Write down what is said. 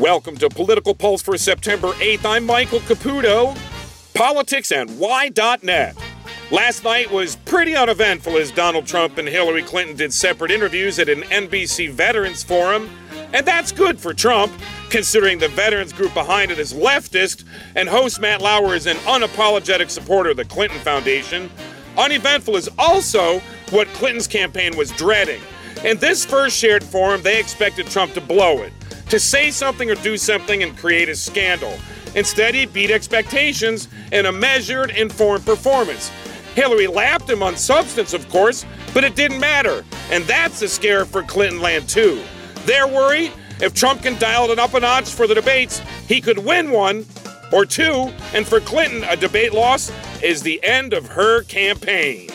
Welcome to Political Pulse for September 8th. I'm Michael Caputo, politics and why.net. Last night was pretty uneventful as Donald Trump and Hillary Clinton did separate interviews at an NBC Veterans Forum. And that's good for Trump, considering the veterans group behind it is leftist, and host Matt Lauer is an unapologetic supporter of the Clinton Foundation. Uneventful is also what Clinton's campaign was dreading. In this first shared forum, they expected Trump to blow it to say something or do something and create a scandal. Instead, he beat expectations in a measured, informed performance. Hillary lapped him on substance, of course, but it didn't matter. And that's a scare for Clinton land, too. They're worried if Trump can dial it up a notch for the debates, he could win one or two. And for Clinton, a debate loss is the end of her campaign.